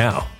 now.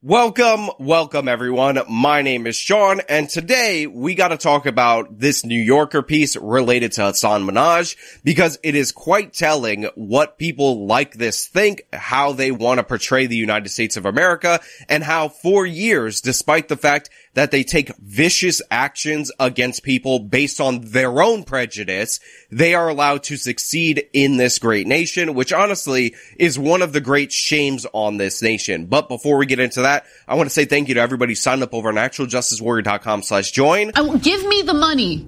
Welcome, welcome everyone. My name is Sean and today we got to talk about this New Yorker piece related to Hasan Minhaj because it is quite telling what people like this think, how they want to portray the United States of America and how for years, despite the fact that they take vicious actions against people based on their own prejudice, they are allowed to succeed in this great nation, which honestly is one of the great shames on this nation. But before we get into that, I want to say thank you to everybody who signed up over on actualjusticewarrior.com slash join. give me the money.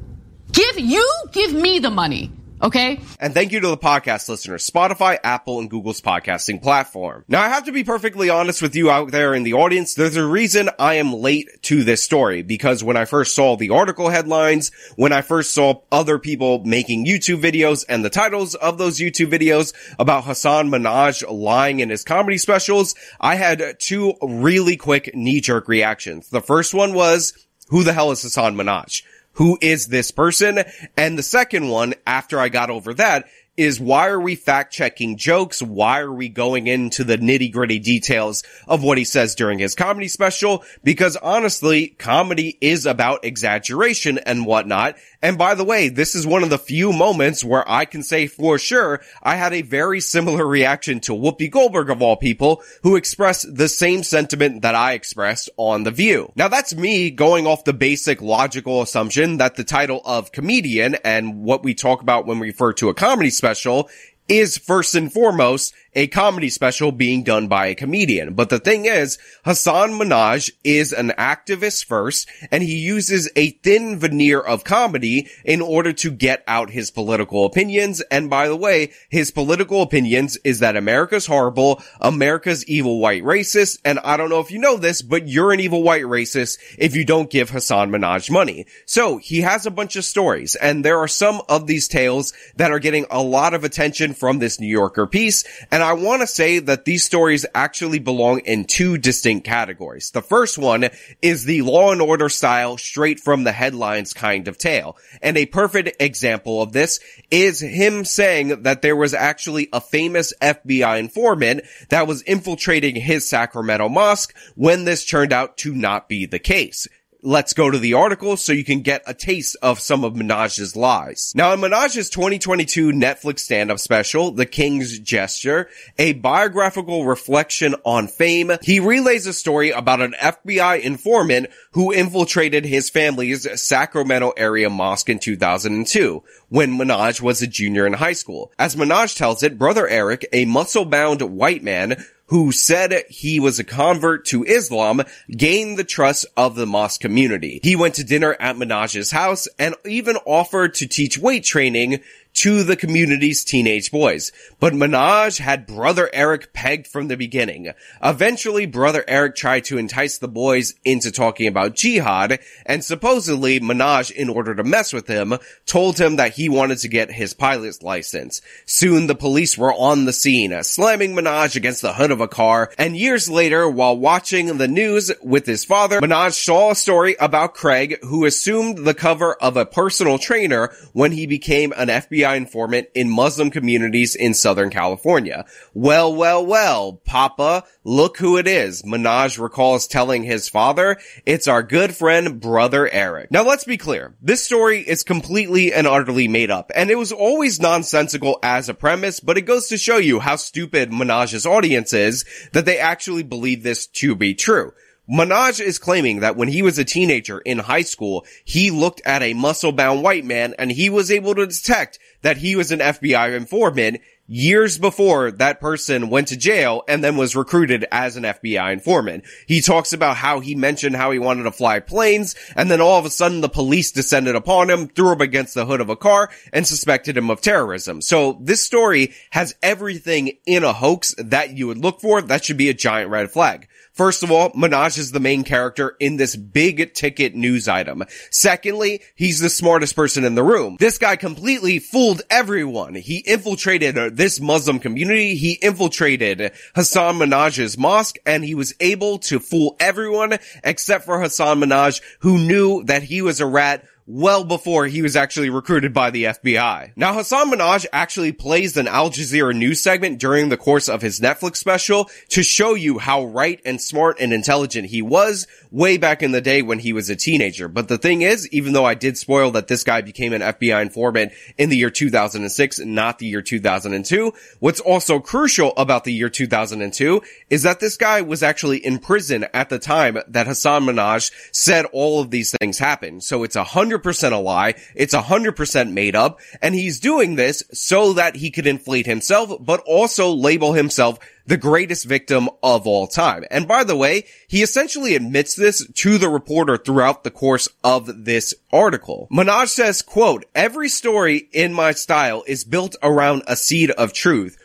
Give you give me the money. Okay. And thank you to the podcast listeners, Spotify, Apple, and Google's podcasting platform. Now I have to be perfectly honest with you out there in the audience. There's a reason I am late to this story because when I first saw the article headlines, when I first saw other people making YouTube videos and the titles of those YouTube videos about Hasan Minhaj lying in his comedy specials, I had two really quick knee jerk reactions. The first one was, who the hell is Hasan Minhaj? Who is this person? And the second one, after I got over that, is why are we fact checking jokes? Why are we going into the nitty gritty details of what he says during his comedy special? Because honestly, comedy is about exaggeration and whatnot. And by the way, this is one of the few moments where I can say for sure I had a very similar reaction to Whoopi Goldberg of all people who expressed the same sentiment that I expressed on The View. Now that's me going off the basic logical assumption that the title of comedian and what we talk about when we refer to a comedy special is first and foremost a comedy special being done by a comedian. But the thing is, Hasan Minhaj is an activist first, and he uses a thin veneer of comedy in order to get out his political opinions. And by the way, his political opinions is that America's horrible, America's evil white racist, and I don't know if you know this, but you're an evil white racist if you don't give Hasan Minhaj money. So he has a bunch of stories, and there are some of these tales that are getting a lot of attention from this New Yorker piece, and I want to say that these stories actually belong in two distinct categories. The first one is the law and order style, straight from the headlines kind of tale. And a perfect example of this is him saying that there was actually a famous FBI informant that was infiltrating his Sacramento mosque when this turned out to not be the case let's go to the article so you can get a taste of some of Minhaj's lies. Now in Minhaj's 2022 Netflix stand-up special, The King's Jester, a biographical reflection on fame, he relays a story about an FBI informant who infiltrated his family's Sacramento area mosque in 2002 when Minhaj was a junior in high school. As Minhaj tells it, brother Eric, a muscle-bound white man who said he was a convert to Islam, gained the trust of the mosque community. He went to dinner at Minhaj's house and even offered to teach weight training to the community's teenage boys. But Minhaj had brother Eric pegged from the beginning. Eventually, brother Eric tried to entice the boys into talking about jihad, and supposedly Minhaj, in order to mess with him, told him that he wanted to get his pilot's license. Soon the police were on the scene, slamming Minhaj against the hood of a car, and years later, while watching the news with his father, Minhaj saw a story about Craig, who assumed the cover of a personal trainer when he became an FBI FBI informant in Muslim communities in Southern California. Well, well, well, Papa, look who it is. Minhaj recalls telling his father, it's our good friend, brother Eric. Now let's be clear. This story is completely and utterly made up, and it was always nonsensical as a premise, but it goes to show you how stupid Minhaj's audience is that they actually believe this to be true. Minhaj is claiming that when he was a teenager in high school, he looked at a muscle bound white man and he was able to detect that he was an FBI informant years before that person went to jail and then was recruited as an FBI informant. He talks about how he mentioned how he wanted to fly planes and then all of a sudden the police descended upon him, threw him against the hood of a car and suspected him of terrorism. So this story has everything in a hoax that you would look for. That should be a giant red flag. First of all, Minhaj is the main character in this big ticket news item. Secondly, he's the smartest person in the room. This guy completely fooled everyone. He infiltrated this Muslim community. He infiltrated Hasan Minhaj's mosque and he was able to fool everyone except for Hasan Minhaj who knew that he was a rat well before he was actually recruited by the FBI. Now Hasan Minhaj actually plays an Al Jazeera news segment during the course of his Netflix special to show you how right and smart and intelligent he was way back in the day when he was a teenager. But the thing is, even though I did spoil that this guy became an FBI informant in the year 2006, not the year 2002, what's also crucial about the year 2002 is that this guy was actually in prison at the time that Hasan Minhaj said all of these things happened. So it's a hundred 100% a lie. It's 100% made up. And he's doing this so that he could inflate himself, but also label himself the greatest victim of all time. And by the way, he essentially admits this to the reporter throughout the course of this article. Minhaj says, quote, every story in my style is built around a seed of truth.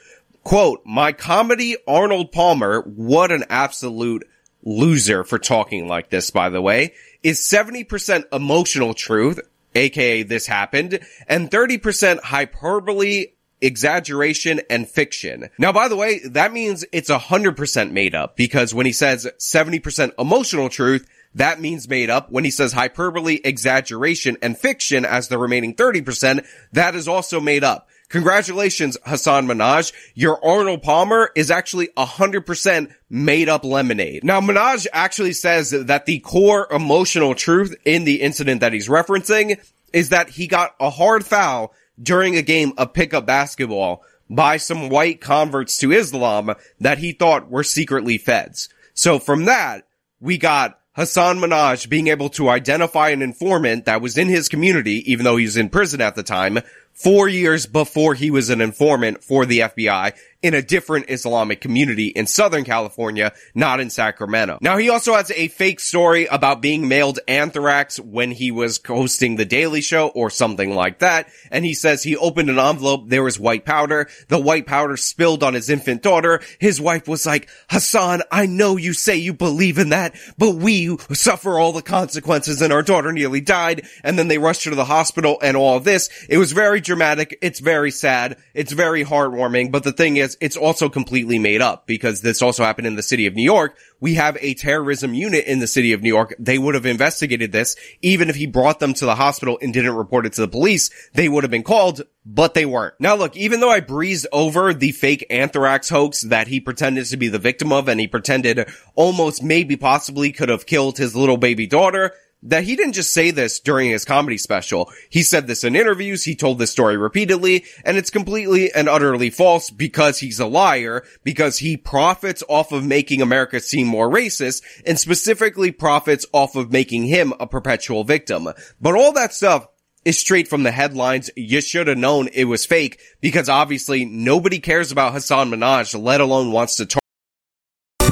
Quote, my comedy Arnold Palmer, what an absolute loser for talking like this, by the way, is 70% emotional truth, aka this happened, and 30% hyperbole, exaggeration, and fiction. Now, by the way, that means it's 100% made up because when he says 70% emotional truth, that means made up. When he says hyperbole, exaggeration, and fiction as the remaining 30%, that is also made up. Congratulations, Hasan Minhaj. Your Arnold Palmer is actually 100% made up lemonade. Now, Minhaj actually says that the core emotional truth in the incident that he's referencing is that he got a hard foul during a game of pickup basketball by some white converts to Islam that he thought were secretly feds. So from that, we got Hasan Minhaj being able to identify an informant that was in his community, even though he was in prison at the time, four years before he was an informant for the FBI in a different Islamic community in Southern California, not in Sacramento. Now he also has a fake story about being mailed anthrax when he was hosting the Daily Show or something like that. And he says he opened an envelope, there was white powder. The white powder spilled on his infant daughter. His wife was like, Hasan, I know you say you believe in that, but we suffer all the consequences and our daughter nearly died. And then they rushed her to the hospital and all this. It was very dramatic. It's very sad. It's very heartwarming. But the thing is, it's also completely made up because this also happened in the city of New York. We have a terrorism unit in the city of New York. They would have investigated this. Even if he brought them to the hospital and didn't report it to the police, they would have been called, but they weren't. Now look, even though I breezed over the fake anthrax hoax that he pretended to be the victim of and he pretended almost maybe possibly could have killed his little baby daughter, that he didn't just say this during his comedy special. He said this in interviews. He told this story repeatedly and it's completely and utterly false because he's a liar, because he profits off of making America seem more racist and specifically profits off of making him a perpetual victim. But all that stuff is straight from the headlines. You should have known it was fake because obviously nobody cares about Hasan Minhaj, let alone wants to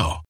now.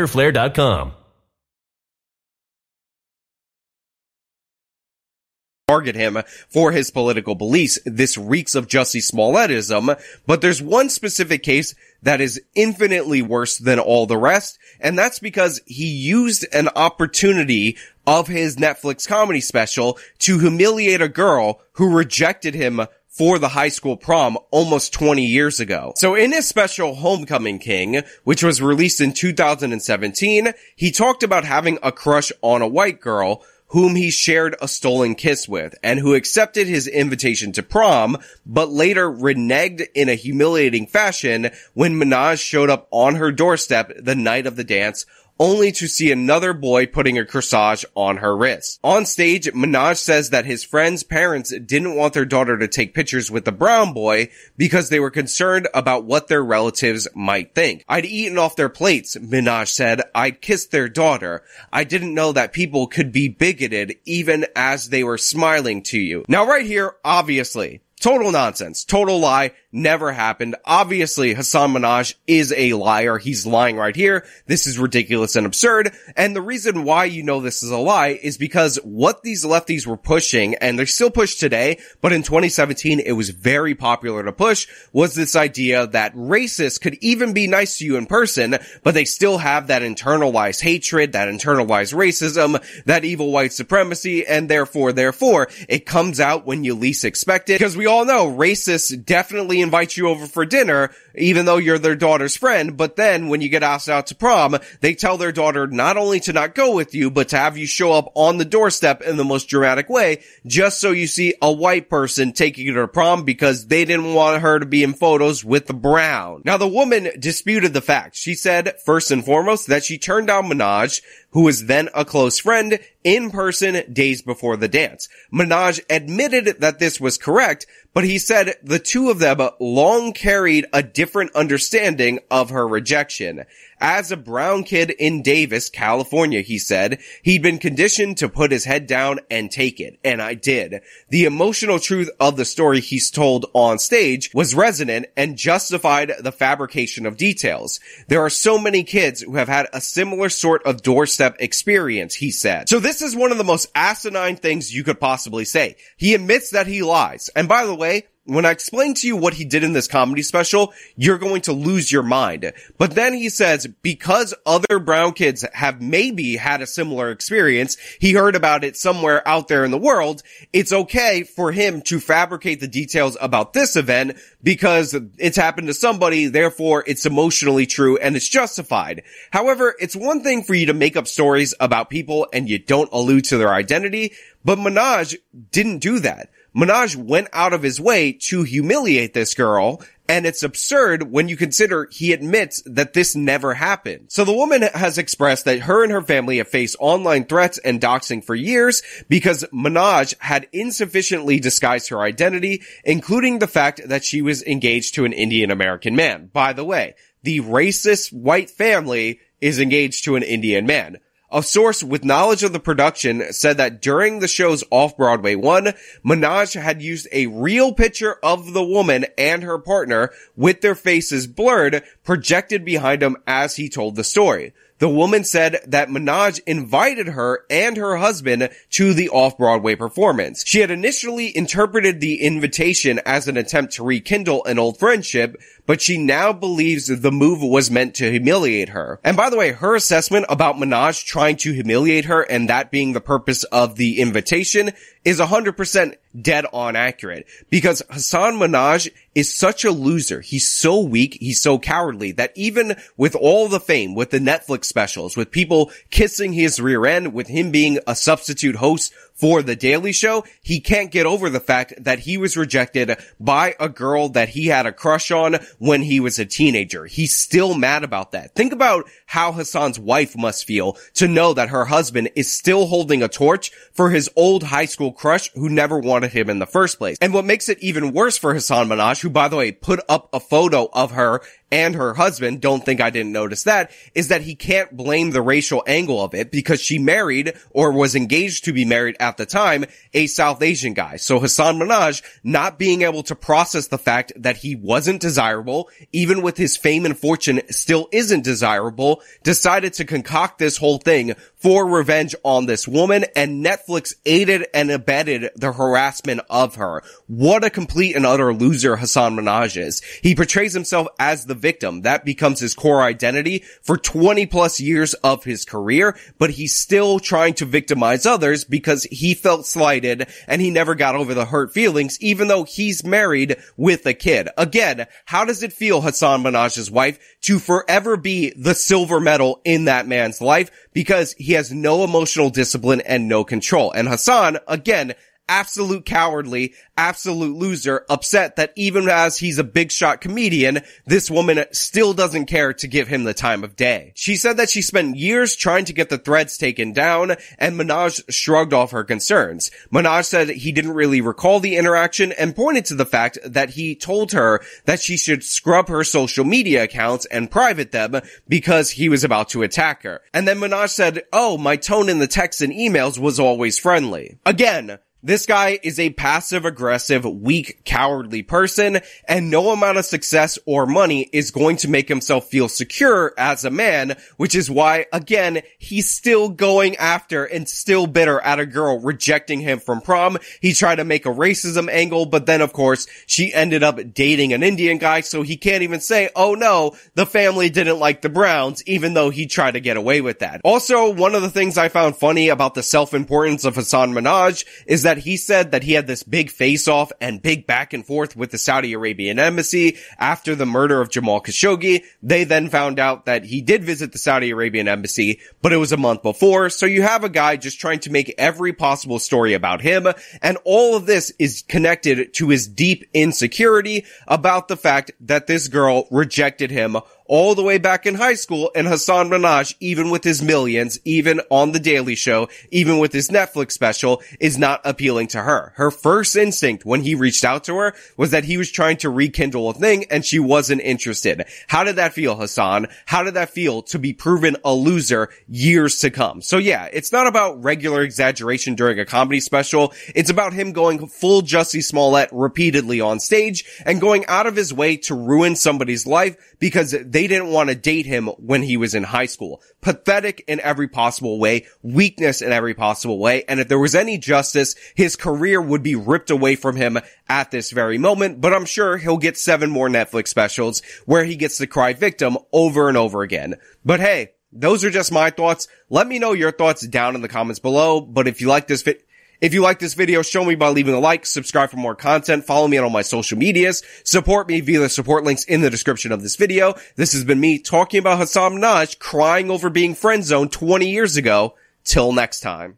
target him for his political beliefs. This reeks of Jussie Smollettism, but there's one specific case that is infinitely worse than all the rest, and that's because he used an opportunity of his Netflix comedy special to humiliate a girl who rejected him for the high school prom almost 20 years ago. So in his special Homecoming King, which was released in 2017, he talked about having a crush on a white girl whom he shared a stolen kiss with and who accepted his invitation to prom, but later reneged in a humiliating fashion when Minhaj showed up on her doorstep the night of the dance only to see another boy putting a corsage on her wrist. On stage, Minhaj says that his friend's parents didn't want their daughter to take pictures with the brown boy because they were concerned about what their relatives might think. I'd eaten off their plates, Minhaj said. I'd kissed their daughter. I didn't know that people could be bigoted even as they were smiling to you. Now right here, obviously, Total nonsense. Total lie. Never happened. Obviously, Hasan Minhaj is a liar. He's lying right here. This is ridiculous and absurd. And the reason why you know this is a lie is because what these lefties were pushing, and they're still pushed today, but in 2017, it was very popular to push, was this idea that racists could even be nice to you in person, but they still have that internalized hatred, that internalized racism, that evil white supremacy, and therefore, therefore, it comes out when you least expect it. Because we all know racists definitely invite you over for dinner, even though you're their daughter's friend. But then when you get asked out to prom, they tell their daughter not only to not go with you, but to have you show up on the doorstep in the most dramatic way, just so you see a white person taking her to prom because they didn't want her to be in photos with the brown. Now the woman disputed the fact. She said, first and foremost, that she turned down Minhaj, who was then a close friend, in person days before the dance. Minhaj admitted that this was correct, but he said the two of them long carried a different understanding of her rejection. As a brown kid in Davis, California, he said, he'd been conditioned to put his head down and take it, and I did. The emotional truth of the story he's told on stage was resonant and justified the fabrication of details. There are so many kids who have had a similar sort of doorstep experience, he said. So this is one of the most asinine things you could possibly say. He admits that he lies. And by the way, when I explain to you what he did in this comedy special, you're going to lose your mind. But then he says, because other brown kids have maybe had a similar experience, he heard about it somewhere out there in the world, it's okay for him to fabricate the details about this event because it's happened to somebody, therefore it's emotionally true and it's justified. However, it's one thing for you to make up stories about people and you don't allude to their identity, but Minhaj didn't do that. Minhaj went out of his way to humiliate this girl, and it's absurd when you consider he admits that this never happened. So the woman has expressed that her and her family have faced online threats and doxing for years because Minhaj had insufficiently disguised her identity, including the fact that she was engaged to an Indian American man. By the way, the racist white family is engaged to an Indian man. A source with knowledge of the production said that during the show's off-Broadway one, Minhaj had used a real picture of the woman and her partner with their faces blurred projected behind him as he told the story. The woman said that Minhaj invited her and her husband to the off-Broadway performance. She had initially interpreted the invitation as an attempt to rekindle an old friendship, but she now believes the move was meant to humiliate her. And by the way, her assessment about Minhaj trying to humiliate her and that being the purpose of the invitation is 100% dead on accurate because Hasan Minhaj is such a loser. He's so weak. He's so cowardly that even with all the fame, with the Netflix specials, with people kissing his rear end, with him being a substitute host for The Daily Show, he can't get over the fact that he was rejected by a girl that he had a crush on when he was a teenager. He's still mad about that. Think about how Hasan's wife must feel to know that her husband is still holding a torch for his old high school crush who never wanted him in the first place. And what makes it even worse for Hasan Minhaj, who by the way put up a photo of her and her husband, don't think I didn't notice that, is that he can't blame the racial angle of it because she married or was engaged to be married at the time a South Asian guy. So Hasan Minhaj not being able to process the fact that he wasn't desirable, even with his fame and fortune still isn't desirable, decided to concoct this whole thing for revenge on this woman and Netflix aided and abetted the harassment of her. What a complete and utter loser Hasan Minhaj is. He portrays himself as the victim. That becomes his core identity for 20 plus years of his career, but he's still trying to victimize others because he felt slighted and he never got over the hurt feelings, even though he's married with a kid. Again, how does it feel, Hasan Minhaj's wife, to forever be the silver medal in that man's life because he has no emotional discipline and no control. And Hasan, again, absolute cowardly, absolute loser, upset that even as he's a big shot comedian, this woman still doesn't care to give him the time of day. She said that she spent years trying to get the threads taken down and Minhaj shrugged off her concerns. Minhaj said he didn't really recall the interaction and pointed to the fact that he told her that she should scrub her social media accounts and private them because he was about to attack her. And then Minhaj said, oh, my tone in the texts and emails was always friendly. Again, this guy is a passive aggressive, weak, cowardly person, and no amount of success or money is going to make himself feel secure as a man, which is why, again, he's still going after and still bitter at a girl rejecting him from prom. He tried to make a racism angle, but then of course, she ended up dating an Indian guy, so he can't even say, oh no, the family didn't like the Browns, even though he tried to get away with that. Also, one of the things I found funny about the self-importance of Hasan Minhaj is that that he said that he had this big face off and big back and forth with the Saudi Arabian embassy after the murder of Jamal Khashoggi. They then found out that he did visit the Saudi Arabian embassy, but it was a month before. So you have a guy just trying to make every possible story about him. And all of this is connected to his deep insecurity about the fact that this girl rejected him all the way back in high school and Hasan Minhaj, even with his millions, even on the Daily Show, even with his Netflix special, is not appealing to her. Her first instinct when he reached out to her was that he was trying to rekindle a thing and she wasn't interested. How did that feel, Hasan? How did that feel to be proven a loser years to come? So yeah, it's not about regular exaggeration during a comedy special. It's about him going full Jussie Smollett repeatedly on stage and going out of his way to ruin somebody's life because they they didn't want to date him when he was in high school. Pathetic in every possible way, weakness in every possible way, and if there was any justice, his career would be ripped away from him at this very moment, but I'm sure he'll get seven more Netflix specials where he gets to cry victim over and over again. But hey, those are just my thoughts. Let me know your thoughts down in the comments below, but if you like this video, if you like this video, show me by leaving a like, subscribe for more content, follow me on all my social medias, support me via the support links in the description of this video. This has been me talking about Hasan Minhaj crying over being friend zoned 20 years ago. Till next time.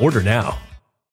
Order now.